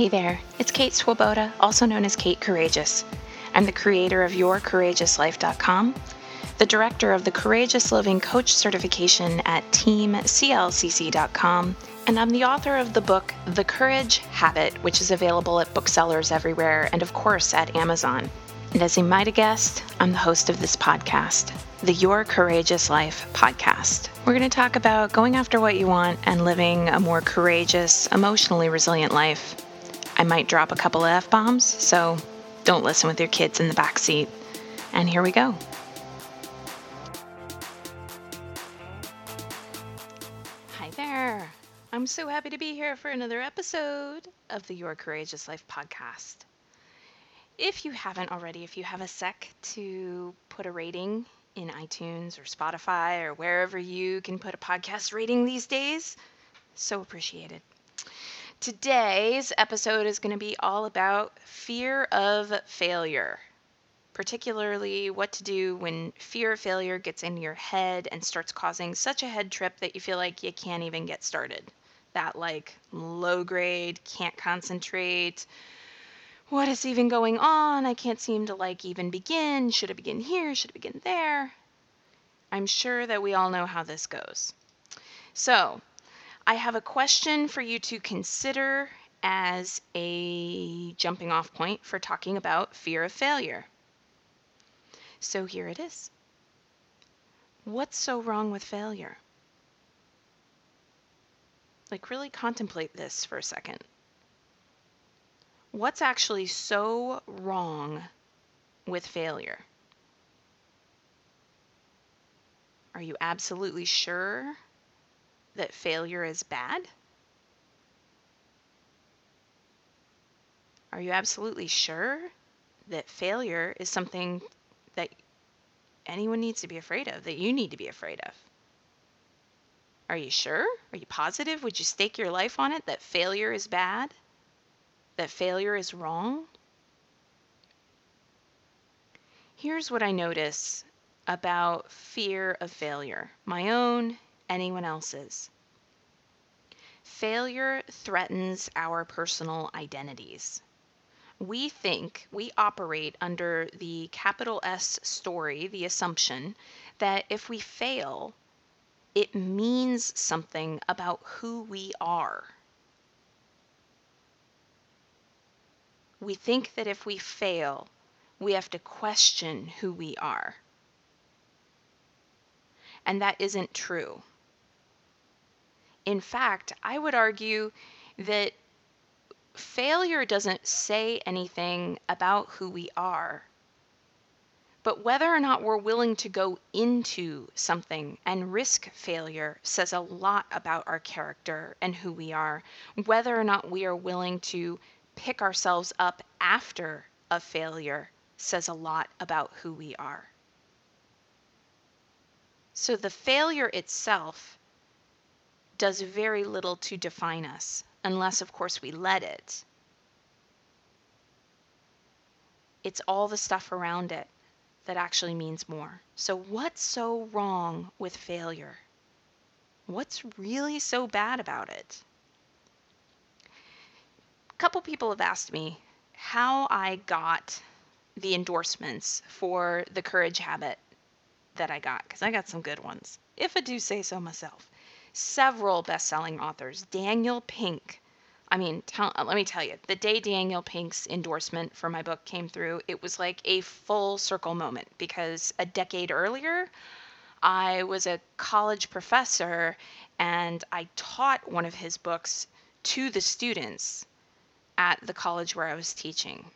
Hey there, it's Kate Swoboda, also known as Kate Courageous. I'm the creator of YourCourageousLife.com, the director of the Courageous Living Coach certification at TeamCLCC.com, and I'm the author of the book The Courage Habit, which is available at booksellers everywhere and, of course, at Amazon. And as you might have guessed, I'm the host of this podcast, the Your Courageous Life podcast. We're going to talk about going after what you want and living a more courageous, emotionally resilient life. I might drop a couple of F bombs, so don't listen with your kids in the back seat. And here we go. Hi there. I'm so happy to be here for another episode of the Your Courageous Life podcast. If you haven't already, if you have a sec to put a rating in iTunes or Spotify or wherever you can put a podcast rating these days, so appreciated. Today's episode is going to be all about fear of failure, particularly what to do when fear of failure gets in your head and starts causing such a head trip that you feel like you can't even get started. That, like, low grade, can't concentrate. What is even going on? I can't seem to, like, even begin. Should I begin here? Should I begin there? I'm sure that we all know how this goes. So, I have a question for you to consider as a jumping off point for talking about fear of failure. So here it is. What's so wrong with failure? Like, really contemplate this for a second. What's actually so wrong with failure? Are you absolutely sure that failure is bad? Are you absolutely sure that failure is something that anyone needs to be afraid of, that you need to be afraid of? Are you sure? Are you positive? Would you stake your life on it that failure is bad? That failure is wrong? Here's what I notice about fear of failure, my own anyone else's. Failure threatens our personal identities. We think we operate under the capital S story, the assumption that if we fail, it means something about who we are. We think that if we fail, we have to question who we are. And that isn't true. In fact, I would argue that failure doesn't say anything about who we are. But whether or not we're willing to go into something and risk failure says a lot about our character and who we are. Whether or not we are willing to pick ourselves up after a failure says a lot about who we are. So the failure itself does very little to define us, unless, of course, we let it. It's all the stuff around it that actually means more. So, what's so wrong with failure? What's really so bad about it? A couple people have asked me how I got the endorsements for the courage habit that I got, because I got some good ones, if I do say so myself several best-selling authors. Daniel Pink. I mean, tell, uh, let me tell you, the day Daniel Pink's endorsement for my book came through, it was like a full circle moment because a decade earlier, I was a college professor and I taught one of his books to the students at the college where I was teaching.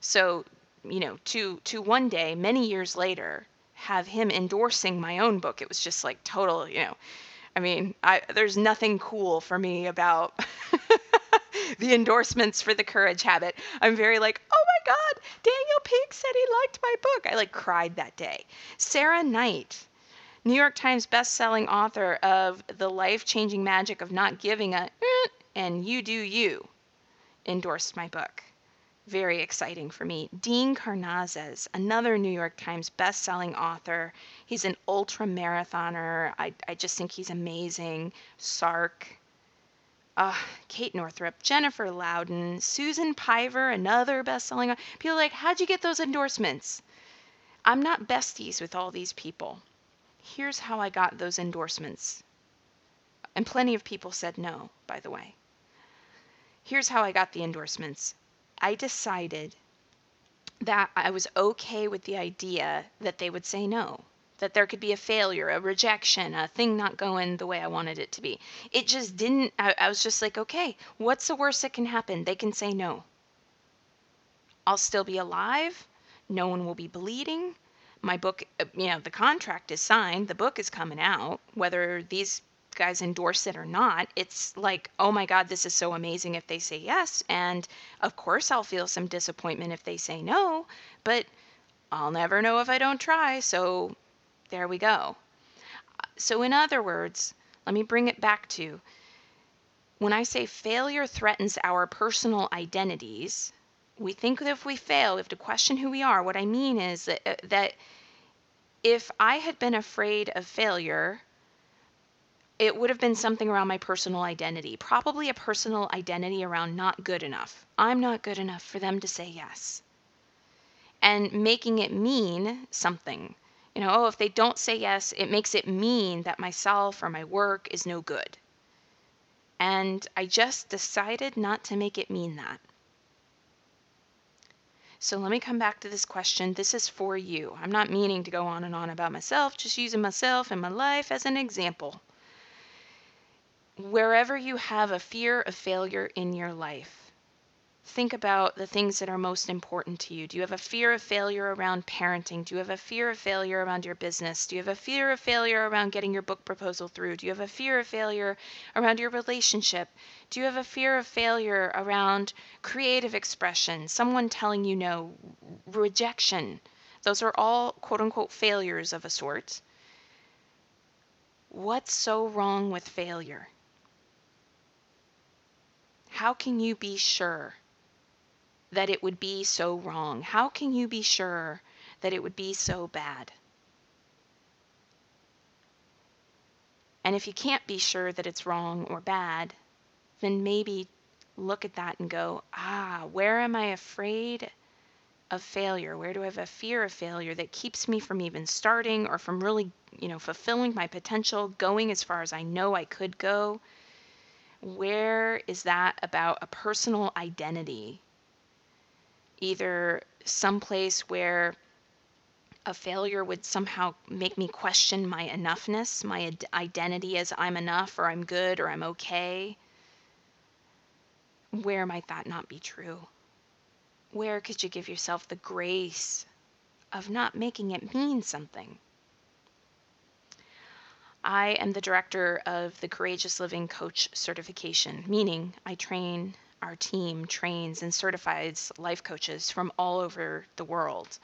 So, you know, to to one day, many years later, have him endorsing my own book, it was just like total, you know, I mean, I, there's nothing cool for me about the endorsements for the courage habit. I'm very like, oh my God, Daniel Pink said he liked my book. I like cried that day. Sarah Knight, New York Times best-selling author of The Life-Changing Magic of Not Giving a mm, and You Do You, endorsed my book very exciting for me. Dean Karnazes, another New York Times best-selling author. He's an ultra marathoner. I, I just think he's amazing. Sark. Uh, Kate Northrup, Jennifer Louden, Susan Piver, another best-selling. People like, how'd you get those endorsements? I'm not besties with all these people. Here's how I got those endorsements. And plenty of people said no, by the way. Here's how I got the endorsements. I decided that I was okay with the idea that they would say no that there could be a failure, a rejection, a thing not going the way I wanted it to be. It just didn't, I, I was just like, okay, what's the worst that can happen? They can say no. I'll still be alive. No one will be bleeding. My book, uh, you know, the contract is signed, the book is coming out. Whether these guys endorse it or not, it's like, oh my God, this is so amazing if they say yes. And of course, I'll feel some disappointment if they say no, but I'll never know if I don't try. So there we go. So, in other words, let me bring it back to when I say failure threatens our personal identities, we think that if we fail, we have to question who we are. What I mean is that, uh, that if I had been afraid of failure, it would have been something around my personal identity, probably a personal identity around not good enough. I'm not good enough for them to say yes. And making it mean something you know, oh, if they don't say yes, it makes it mean that myself or my work is no good. And I just decided not to make it mean that. So let me come back to this question. This is for you. I'm not meaning to go on and on about myself, just using myself and my life as an example. Wherever you have a fear of failure in your life, think about the things that are most important to you. Do you have a fear of failure around parenting? Do you have a fear of failure around your business? Do you have a fear of failure around getting your book proposal through? Do you have a fear of failure around your relationship? Do you have a fear of failure around creative expression? Someone telling you no, rejection? Those are all quote unquote failures of a sort. What's so wrong with failure? How can you be sure that it would be so wrong? How can you be sure that it would be so bad? And if you can't be sure that it's wrong or bad, then maybe look at that and go, ah, where am I afraid of failure? Where do I have a fear of failure that keeps me from even starting or from really, you know, fulfilling my potential, going as far as I know I could go? Where is that about a personal identity either someplace where a failure would somehow make me question my enoughness, my identity as I'm enough or I'm good or I'm okay. Where might that not be true? Where could you give yourself the grace of not making it mean something? I am the director of the Courageous Living Coach certification, meaning I train our team trains and certifies life coaches from all over the world.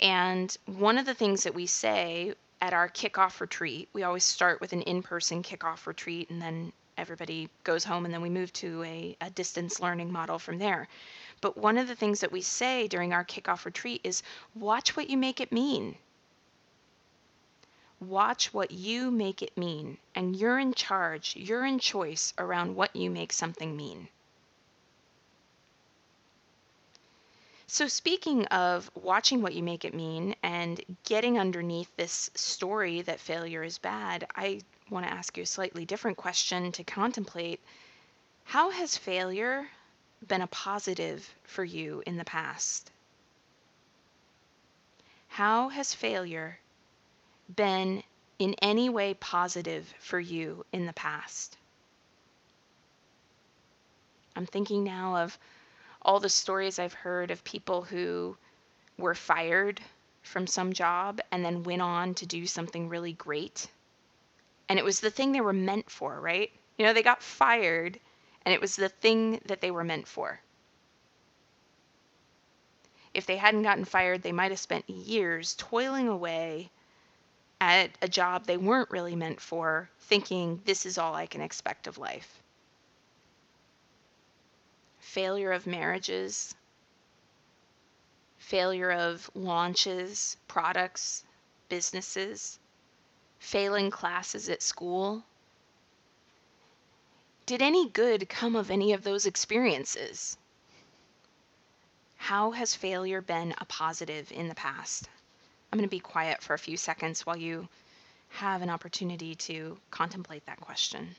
And one of the things that we say at our kickoff retreat, we always start with an in person kickoff retreat and then everybody goes home and then we move to a, a, distance learning model from there. But one of the things that we say during our kickoff retreat is watch what you make it mean. Watch what you make it mean. And you're in charge, you're in choice around what you make something mean. So, speaking of watching what you make it mean and getting underneath this story that failure is bad, I want to ask you a slightly different question to contemplate. How has failure been a positive for you in the past? How has failure been in any way positive for you in the past? I'm thinking now of all the stories I've heard of people who were fired from some job and then went on to do something really great. And it was the thing they were meant for, right? You know, they got fired and it was the thing that they were meant for. If they hadn't gotten fired, they might have spent years toiling away at a job they weren't really meant for, thinking, this is all I can expect of life failure of marriages, failure of launches, products, businesses, failing classes at school, did any good come of any of those experiences? How has failure been a positive in the past? I'm going to be quiet for a few seconds while you have an opportunity to contemplate that question.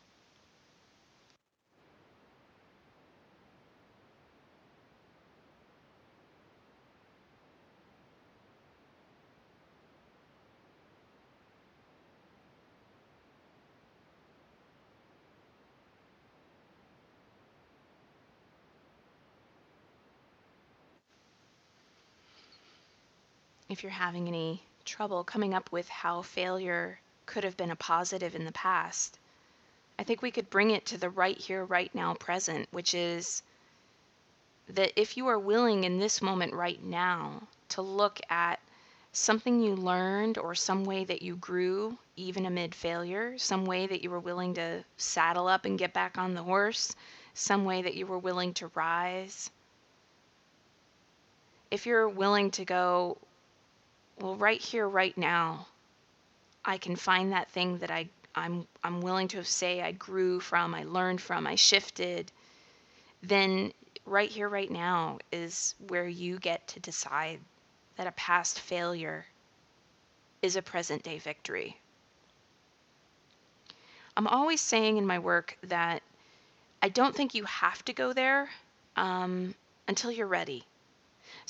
If you're having any trouble coming up with how failure could have been a positive in the past, I think we could bring it to the right here, right now, present, which is that if you are willing in this moment right now to look at something you learned or some way that you grew even amid failure, some way that you were willing to saddle up and get back on the horse, some way that you were willing to rise. If you're willing to go, well, right here, right now, I can find that thing that I, I'm, I'm willing to say I grew from, I learned from, I shifted, then right here, right now is where you get to decide that a past failure is a present day victory. I'm always saying in my work that I don't think you have to go there um, until you're ready.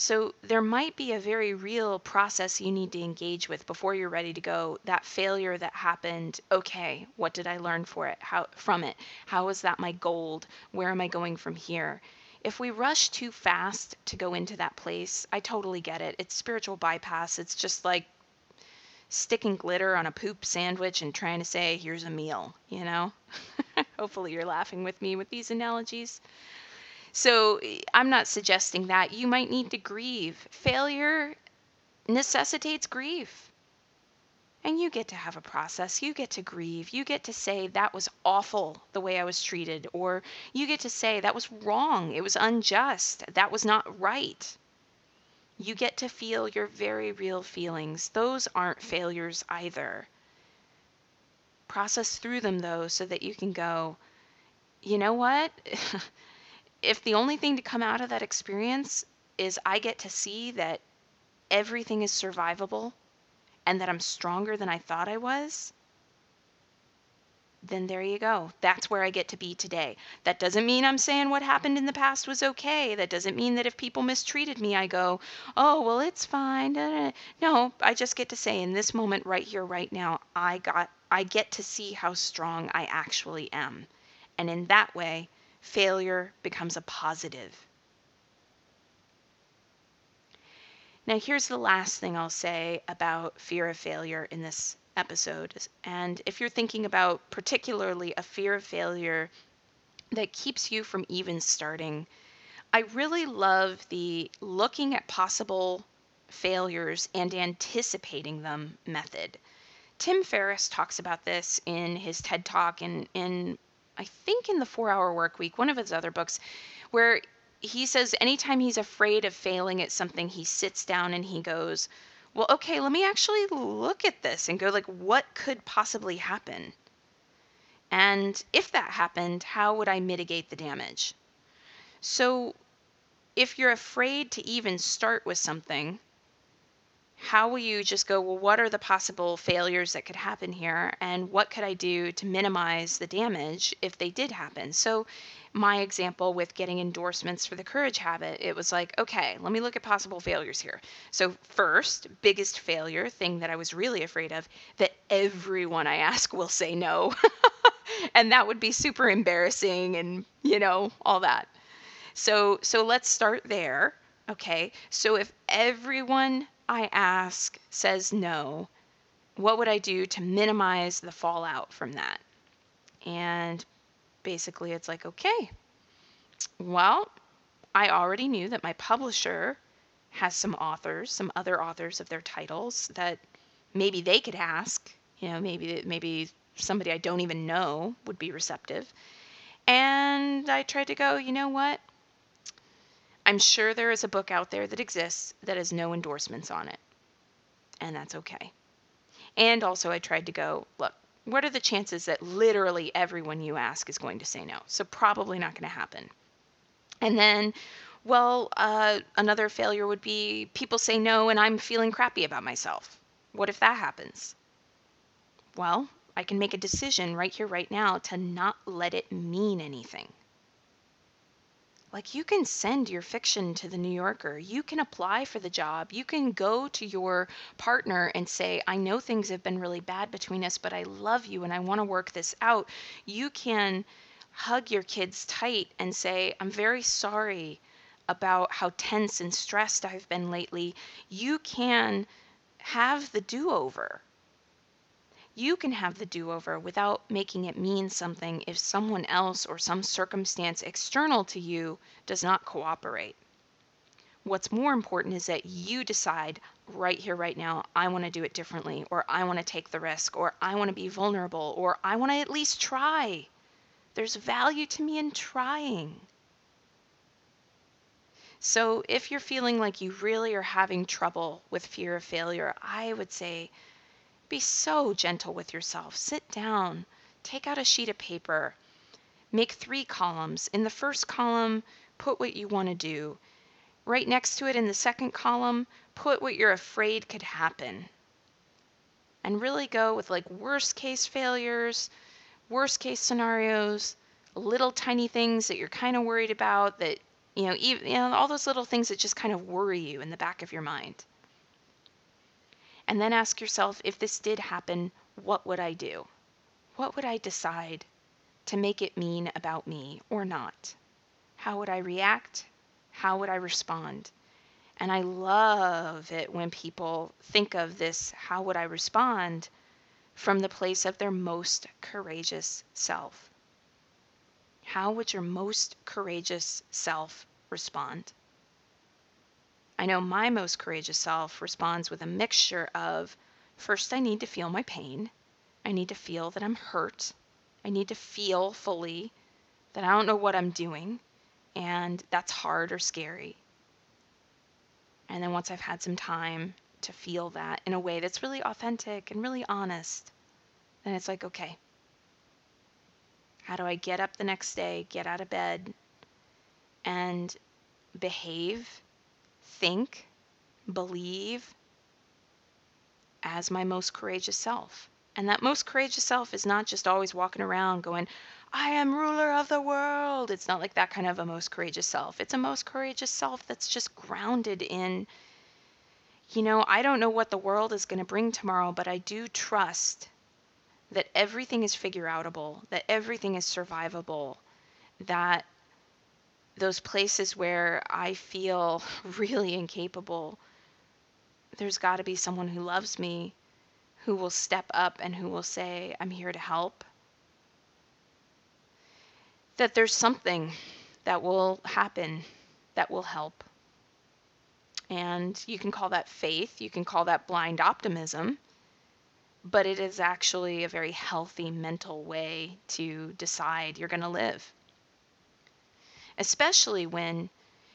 So there might be a very real process you need to engage with before you're ready to go. That failure that happened, okay, what did I learn for it? How from it? How is that my gold? Where am I going from here? If we rush too fast to go into that place, I totally get it. It's spiritual bypass. It's just like sticking glitter on a poop sandwich and trying to say, here's a meal, you know? Hopefully you're laughing with me with these analogies. So I'm not suggesting that. You might need to grieve. Failure necessitates grief. And you get to have a process. You get to grieve. You get to say, that was awful the way I was treated. Or you get to say, that was wrong. It was unjust. That was not right. You get to feel your very real feelings. Those aren't failures either. Process through them, though, so that you can go, you know what? if the only thing to come out of that experience is I get to see that everything is survivable and that I'm stronger than I thought I was, then there you go. That's where I get to be today. That doesn't mean I'm saying what happened in the past was okay. That doesn't mean that if people mistreated me, I go, oh, well, it's fine. No, I just get to say in this moment right here, right now, I got, I get to see how strong I actually am. And in that way, failure becomes a positive. Now, here's the last thing I'll say about fear of failure in this episode. And if you're thinking about particularly a fear of failure that keeps you from even starting, I really love the looking at possible failures and anticipating them method. Tim Ferriss talks about this in his TED Talk and in I think in the Four Hour Work Week, one of his other books, where he says anytime he's afraid of failing at something, he sits down and he goes, Well, okay, let me actually look at this and go, like, what could possibly happen? And if that happened, how would I mitigate the damage? So if you're afraid to even start with something, how will you just go, well, what are the possible failures that could happen here? And what could I do to minimize the damage if they did happen? So, my example with getting endorsements for the courage habit, it was like, okay, let me look at possible failures here. So, first, biggest failure, thing that I was really afraid of, that everyone I ask will say no. and that would be super embarrassing and, you know, all that. So, so let's start there. Okay. So if everyone I ask says no, what would I do to minimize the fallout from that? And basically, it's like, okay, well, I already knew that my publisher has some authors, some other authors of their titles that maybe they could ask. You know, maybe maybe somebody I don't even know would be receptive. And I tried to go, you know what? I'm sure there is a book out there that exists that has no endorsements on it. And that's okay. And also, I tried to go, look, what are the chances that literally everyone you ask is going to say no? So, probably not going to happen. And then, well, uh, another failure would be people say no and I'm feeling crappy about myself. What if that happens? Well, I can make a decision right here, right now to not let it mean anything. Like, you can send your fiction to the New Yorker. You can apply for the job. You can go to your partner and say, I know things have been really bad between us, but I love you and I want to work this out. You can hug your kids tight and say, I'm very sorry about how tense and stressed I've been lately. You can have the do over you can have the do over without making it mean something if someone else or some circumstance external to you does not cooperate. What's more important is that you decide right here, right now, I want to do it differently, or I want to take the risk, or I want to be vulnerable, or I want to at least try. There's value to me in trying. So, if you're feeling like you really are having trouble with fear of failure, I would say be so gentle with yourself. Sit down, take out a sheet of paper, make three columns. In the first column, put what you want to do. Right next to it in the second column, put what you're afraid could happen. And really go with like worst case failures, worst case scenarios, little tiny things that you're kind of worried about that, you know, even, you know, all those little things that just kind of worry you in the back of your mind. And then ask yourself if this did happen, what would I do? What would I decide to make it mean about me or not? How would I react? How would I respond? And I love it when people think of this, how would I respond, from the place of their most courageous self. How would your most courageous self respond? I know my most courageous self responds with a mixture of first, I need to feel my pain. I need to feel that I'm hurt. I need to feel fully that I don't know what I'm doing, and that's hard or scary. And then once I've had some time to feel that in a way that's really authentic and really honest, then it's like, okay, how do I get up the next day, get out of bed, and behave think, believe as my most courageous self. And that most courageous self is not just always walking around going, I am ruler of the world. It's not like that kind of a most courageous self. It's a most courageous self that's just grounded in, you know, I don't know what the world is going to bring tomorrow, but I do trust that everything is figure outable, that everything is survivable, that those places where I feel really incapable, there's got to be someone who loves me who will step up and who will say, I'm here to help. That there's something that will happen that will help. And you can call that faith, you can call that blind optimism, but it is actually a very healthy mental way to decide you're going to live especially when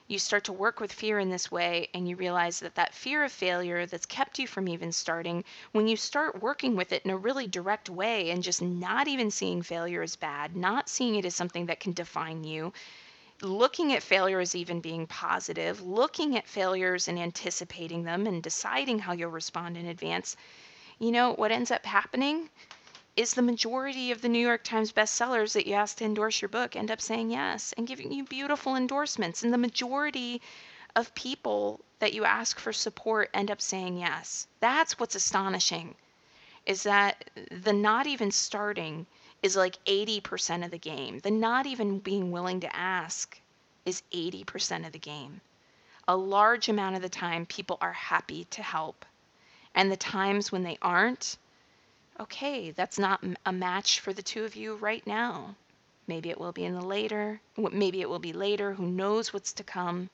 you start to work with fear in this way and you realize that that fear of failure that's kept you from even starting when you start working with it in a really direct way and just not even seeing failure as bad not seeing it as something that can define you looking at failure as even being positive looking at failures and anticipating them and deciding how you'll respond in advance you know what ends up happening is the majority of the New York Times bestsellers that you ask to endorse your book end up saying yes and giving you beautiful endorsements. And the majority of people that you ask for support end up saying yes. That's what's astonishing is that the not even starting is like 80% of the game. The not even being willing to ask is 80% of the game. A large amount of the time, people are happy to help. And the times when they aren't, okay, that's not a match for the two of you right now. Maybe it will be in the later, maybe it will be later, who knows what's to come.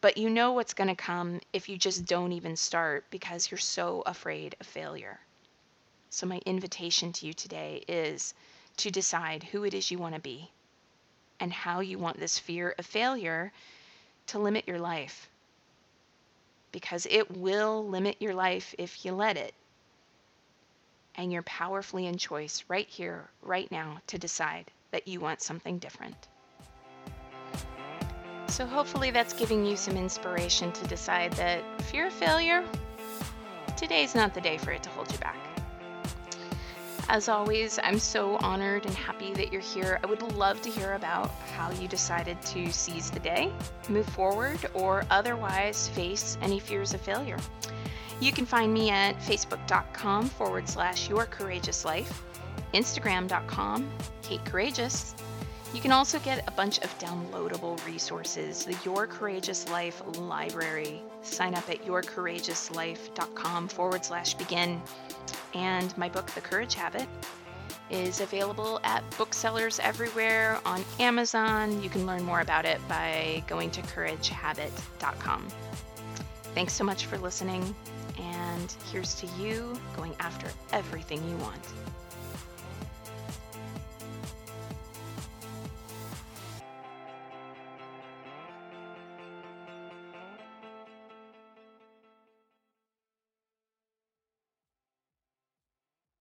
But you know what's going to come if you just don't even start because you're so afraid of failure. So, my invitation to you today is to decide who it is you want to be and how you want this fear of failure to limit your life. Because it will limit your life if you let it and you're powerfully in choice right here, right now, to decide that you want something different. So, hopefully, that's giving you some inspiration to decide that fear of failure, today's not the day for it to hold you back. As always, I'm so honored and happy that you're here. I would love to hear about how you decided to seize the day, move forward, or otherwise face any fears of failure. You can find me at facebook.com forward slash your courageous life, instagram.com, Kate Courageous. You can also get a bunch of downloadable resources, the Your Courageous Life library. Sign up at yourcourageouslife.com forward slash begin. And my book, The Courage Habit, is available at booksellers everywhere on Amazon. You can learn more about it by going to couragehabit.com. Thanks so much for listening, and here's to you going after everything you want.